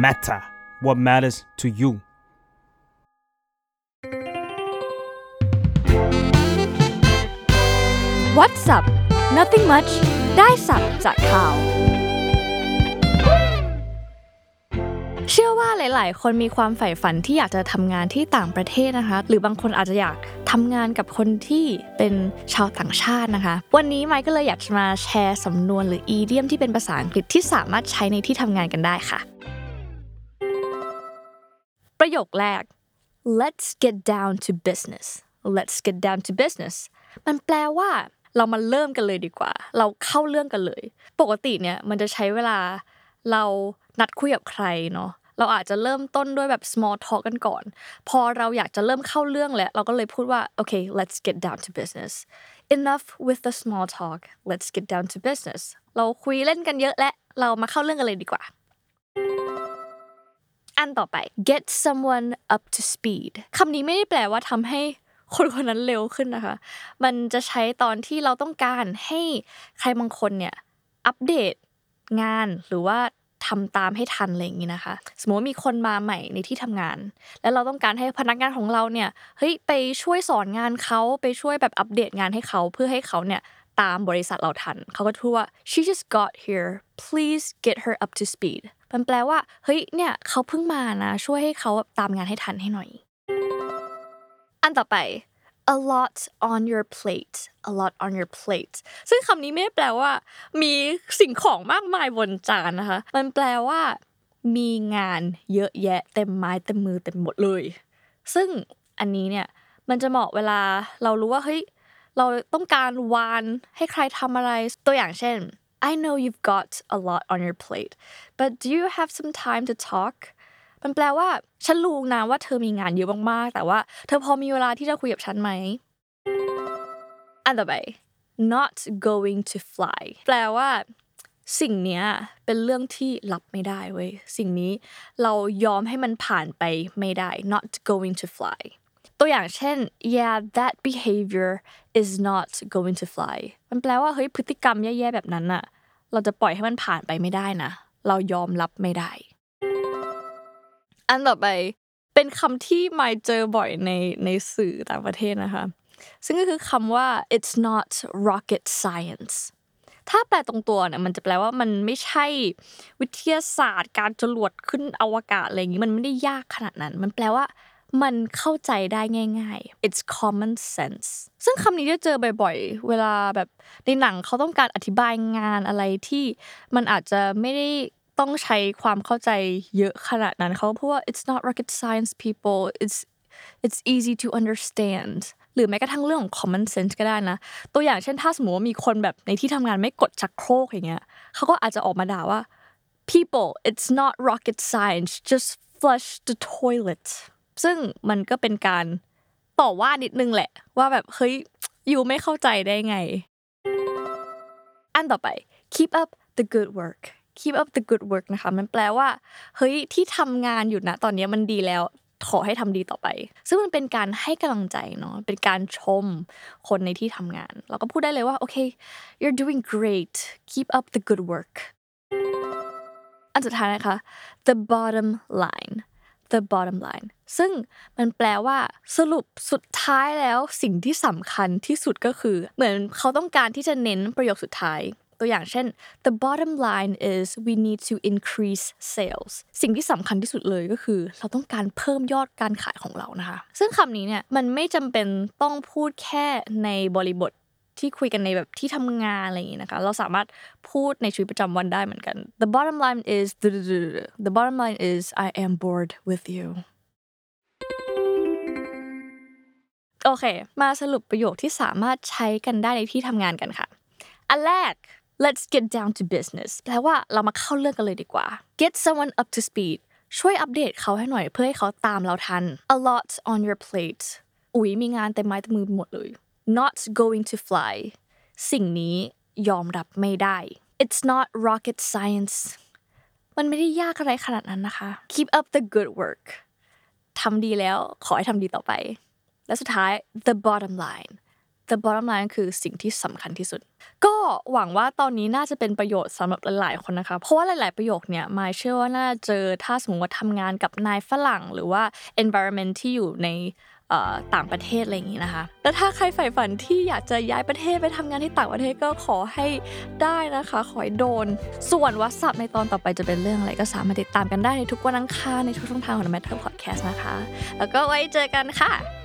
matter what matters to you What's up Nothing much ได้สับจากข่าว เชื่อว่าหลาย ๆ คนมีความใฝ่ฝันที่อยากจะทำงานที่ต่างประเทศนะคะ หรือบางคนอาจจะอยากทำงานกับคนที่เป็นชาวต่างชาตินะคะ วันนี้ไมค์ก็เลยอยากจะมาแชร์สำนวนหรืออีเดียมที่เป็นภาษาอังกฤษที่สามารถใช้ในที่ทำงานกันได้ค่ะ ประโยคแรก let's get down to business let's get down to business มันแปลว่าเรามาเริ่มกันเลยดีกว่า เราเข้าเรื่องกันเลย ปกติเนี่ยมันจะใช้เวลาเรานัดคุยกับใครเนาะเราอาจจะเริ่มต้นด้วยแบบ small talk กันก่อน พอเราอยากจะเริ่มเข้าเรื่องแล้ว เราก็เลยพูดว่าโอเค let's get down to business enough with the small talk let's get down to business เราคุยเล่นกันเยอะและเรามาเข้าเรื่องกันเลยดีกว่า อันต่อไป get someone up to speed คำนี้ไม่ได้แปลว่าทำให้คนคนนั้นเร็วขึ้นนะคะ มันจะใช้ตอนที่เราต้องการให้ใครบางคนเนี่ยอัปเดตงานหรือว่าทำตามให้ทันอะไรอย่างนี้นะคะ สมมติมีคนมาใหม่ในที่ทำงาน แล้วเราต้องการให้พนักงานของเราเนี่ยเฮ้ยไปช่วยสอนงานเขาไปช่วยแบบอัปเดตงานให้เขาเพื่อให้เขาเนี่ยตามบริษัทเราทัน เขาก็พูดว่า she just got here please get her up to speed มันแปลว่าเฮ้ยเนี่ยเขาเพิ่งมานะช่วยให้เขาตามงานให้ทันให้หน่อย อันต่อไป a lot on your plate a lot on your plate ซึ่งคำนี้ไม่ได้แปลว่า มีสิ่งของมากมายบนจานนะคะ มันแปลว่า มีงานเยอะแยะเต็มไม้เต็มมือเต็มหมดเลย ซึ่งอันนี้เนี่ยมันจะเหมาะเวลาเรารู้ว่าเฮ้ยเราต้องการวานให้ใครทำอะไรตัวอย่างเช่น I know you've got a lot on your plate but do you have some time to talk มันแปลว่า ฉันรู้นะว่าเธอมีงานเยอะมากๆ แต่ว่าเธอพอมีเวลาที่จะคุยกับฉันไหม อันต่อไป not going to fly แปลว่า สิ่งเนี้ยเป็นเรื่องที่รับไม่ได้เว้ย สิ่งนี้เรายอมให้มันผ่านไปไม่ได้ not going to fly ตัวอย่างเช่น yeah that behavior is not going to fly มันแปลว่าเฮ้ยพฤติกรรมแย่ๆแบบนั้นน่ะเราจะปล่อยให้มันผ่านไปไม่ได้นะ เรายอมรับไม่ได้ อันต่อไปเป็นคำที่ม่เจอบ่อยในในสื่อต่างประเทศนะคะ ซึ่งก็คือคำว่า it's not rocket science ถ้าแปลตรงตัวเนี่ยมันจะแปลว่ามันไม่ใช่วิทยาศาสตร์การจรวดขึ้นอวกาศอะไรอย่างนี้มันไม่ได้ยากขนาดนั้น มันแปลว่า มันเข้าใจได้ง่าย ๆ it's common sense ซึ่งคำนี้จะเจอบ่อยๆ เวลาแบบในหนังเขาต้องการอธิบายงานอะไรที่มันอาจจะไม่ได้ต้องใช้ความเข้าใจเยอะขนาดนั้นเขาพูดว่า it's not rocket science people it's it's easy to understand หรือแม้กระทั่งเรื่องของ common sense ก็ได้นะ ตัวอย่างเช่นถ้าสมมติว่ามีคนแบบในที่ทำงานไม่กดชักโครกอย่างเงี้ยเขาก็อาจจะออกมาด่าว่า people it's not rocket science just flush the toilet ซึ่งมันก็เป็นการต่อว่านิดนึงแหละ ว่าแบบเฮ้ยอยู่ไม่เข้าใจได้ไง อันต่อไป keep up the good work keep up the good work นะคะ มันแปลว่า เฮ้ย ที่ทำงานอยู่นะ ตอนนี้มันดีแล้ว ขอให้ทำดีต่อไป ซึ่งมันเป็นการให้กำลังใจเนาะ เป็นการชมคนในที่ทำงาน เราก็พูดได้เลยว่า โอเค you're doing great keep up the good work อันสุดท้ายนะคะ the bottom line the bottom line ซึ่งมันแปลว่าสรุปสุดท้ายแล้วสิ่งที่สำคัญที่สุดก็คือ เหมือนเขาต้องการที่จะเน้นประโยคสุดท้าย ตัวอย่างเช่น the bottom line is we need to increase sales สิ่งที่สำคัญที่สุดเลยก็คือ เราต้องการเพิ่มยอดการขายของเรานะคะ ซึ่งคำนี้เนี่ยมันไม่จำเป็นต้องพูดแค่ในบริบท ที่คุยกันในแบบที่ทำงานอะไรอย่างนี้นะคะ เราสามารถพูดในชีวิตประจำวันได้เหมือนกัน the bottom line is the bottom line is I am bored with you โอเค มาสรุปประโยคที่สามารถใช้กันได้ในที่ทำงานกันค่ะ อันแรก let's get down to business แปลว่าเรามาเข้าเรื่องกันเลยดีกว่า get someone up to speed ช่วยอัปเดตเขาให้หน่อยเพื่อให้เขาตามเราทัน a lot on your plate อุ๊ยมีงานเต็มไม้เต็มมือหมดเลย not going to fly สิ่งนี้ยอมรับไม่ได้ it's not rocket science มันไม่ได้ยากอะไรขนาดนั้นนะคะ keep up the good work ทำดีแล้วขอให้ทำดีต่อไป และสุดท้าย the bottom line the bottom line คือสิ่งที่สำคัญที่สุด ก็หวังว่าตอนนี้น่าจะเป็นประโยชน์สำหรับหลาย ๆ คนนะคะ เพราะว่าหลาย ๆ ประโยคเนี่ยมาเชื่อว่าน่าจะเจอถ้าสมมติว่าทำงานกับนายฝรั่ง หรือว่า environment ที่อยู่ใน ต่างประเทศอะไรอย่างนี้นะคะแล้วถ้าใครใฝ่ฝันที่อยากจะย้ายประเทศไปทำงานที่ต่างประเทศก็ขอให้ได้นะคะ ขอให้โดน ส่วนวัสับในตอนต่อไปจะเป็นเรื่องอะไรก็สามารถติดตามกันได้ในทุกวันอังคารในทุกช่องทางของ The Matter Podcast นะคะ แล้วก็ไว้เจอกันค่ะ